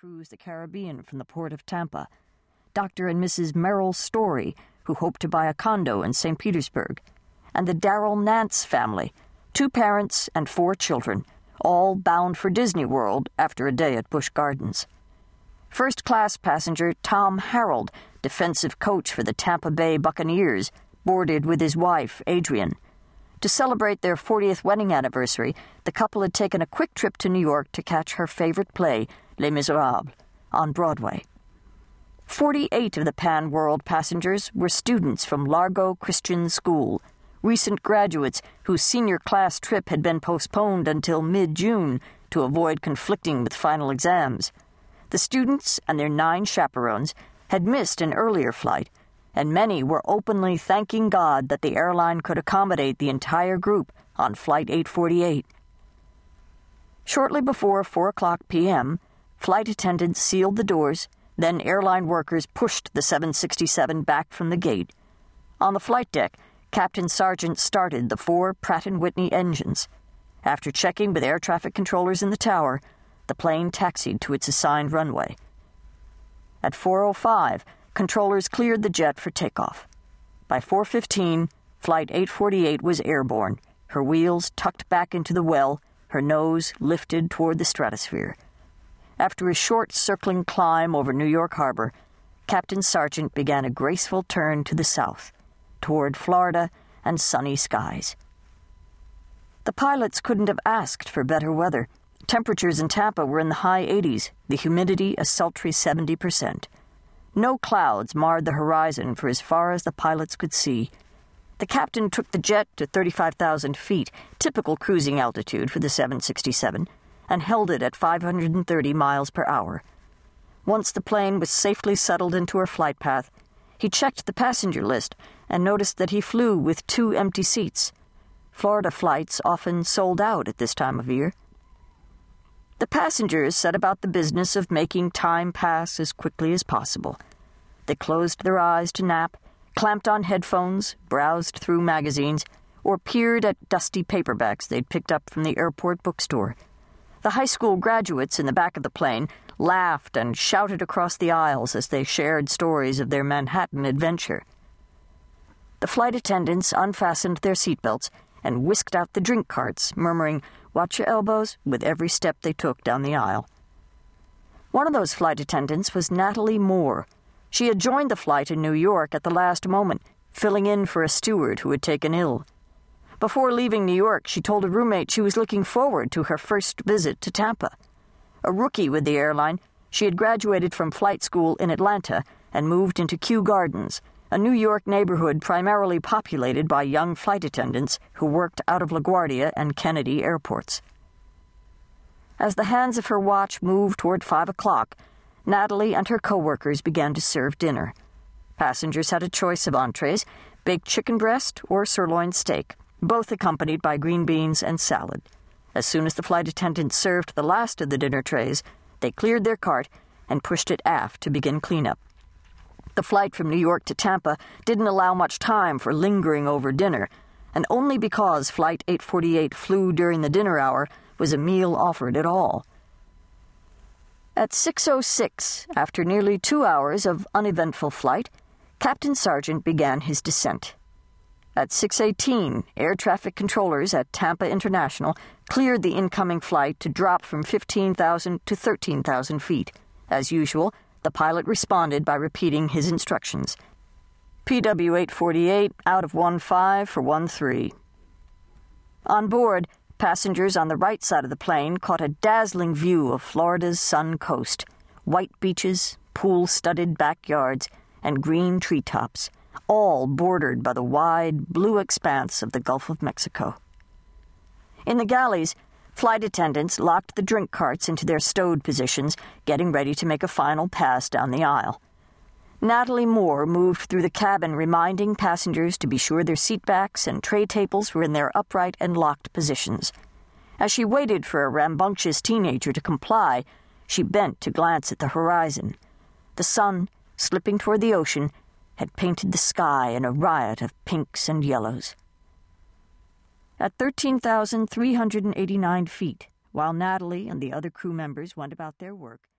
cruise the Caribbean from the port of Tampa, Dr. and Mrs. Merrill Story, who hoped to buy a condo in St. Petersburg, and the Darrell Nance family, two parents and four children, all bound for Disney World after a day at Busch Gardens. First class passenger Tom Harold, defensive coach for the Tampa Bay Buccaneers, boarded with his wife, Adrian. To celebrate their 40th wedding anniversary, the couple had taken a quick trip to New York to catch her favorite play, Les Miserables, on Broadway. 48 of the Pan World passengers were students from Largo Christian School, recent graduates whose senior class trip had been postponed until mid June to avoid conflicting with final exams. The students and their nine chaperones had missed an earlier flight, and many were openly thanking God that the airline could accommodate the entire group on Flight 848. Shortly before 4 o'clock p.m., flight attendants sealed the doors, then airline workers pushed the 767 back from the gate. On the flight deck, Captain Sargent started the four Pratt & Whitney engines. After checking with air traffic controllers in the tower, the plane taxied to its assigned runway. At 4:05, controllers cleared the jet for takeoff. By 4:15, flight 848 was airborne, her wheels tucked back into the well, her nose lifted toward the stratosphere. After a short circling climb over New York Harbor, Captain Sargent began a graceful turn to the south, toward Florida and sunny skies. The pilots couldn't have asked for better weather. Temperatures in Tampa were in the high 80s, the humidity a sultry 70%. No clouds marred the horizon for as far as the pilots could see. The captain took the jet to 35,000 feet, typical cruising altitude for the 767, and held it at 530 miles per hour. Once the plane was safely settled into her flight path, he checked the passenger list and noticed that he flew with two empty seats. Florida flights often sold out at this time of year. The passengers set about the business of making time pass as quickly as possible. They closed their eyes to nap clamped on headphones, browsed through magazines, or peered at dusty paperbacks they'd picked up from the airport bookstore. The high school graduates in the back of the plane laughed and shouted across the aisles as they shared stories of their Manhattan adventure. The flight attendants unfastened their seatbelts and whisked out the drink carts, murmuring, Watch your elbows, with every step they took down the aisle. One of those flight attendants was Natalie Moore she had joined the flight in New York at the last moment, filling in for a steward who had taken ill. Before leaving New York, she told a roommate she was looking forward to her first visit to Tampa. A rookie with the airline, she had graduated from flight school in Atlanta and moved into Kew Gardens, a New York neighborhood primarily populated by young flight attendants who worked out of LaGuardia and Kennedy airports. As the hands of her watch moved toward five o'clock, Natalie and her coworkers began to serve dinner. Passengers had a choice of entrees baked chicken breast or sirloin steak, both accompanied by green beans and salad. As soon as the flight attendants served the last of the dinner trays, they cleared their cart and pushed it aft to begin cleanup. The flight from New York to Tampa didn't allow much time for lingering over dinner, and only because Flight 848 flew during the dinner hour was a meal offered at all. At 6.06, after nearly two hours of uneventful flight, Captain Sargent began his descent. At 6.18, air traffic controllers at Tampa International cleared the incoming flight to drop from 15,000 to 13,000 feet. As usual, the pilot responded by repeating his instructions. PW 848 out of 15 for 13. On board, Passengers on the right side of the plane caught a dazzling view of Florida's sun coast white beaches, pool studded backyards, and green treetops, all bordered by the wide, blue expanse of the Gulf of Mexico. In the galleys, flight attendants locked the drink carts into their stowed positions, getting ready to make a final pass down the aisle. Natalie Moore moved through the cabin, reminding passengers to be sure their seatbacks and tray tables were in their upright and locked positions. As she waited for a rambunctious teenager to comply, she bent to glance at the horizon. The sun, slipping toward the ocean, had painted the sky in a riot of pinks and yellows. At 13,389 feet, while Natalie and the other crew members went about their work,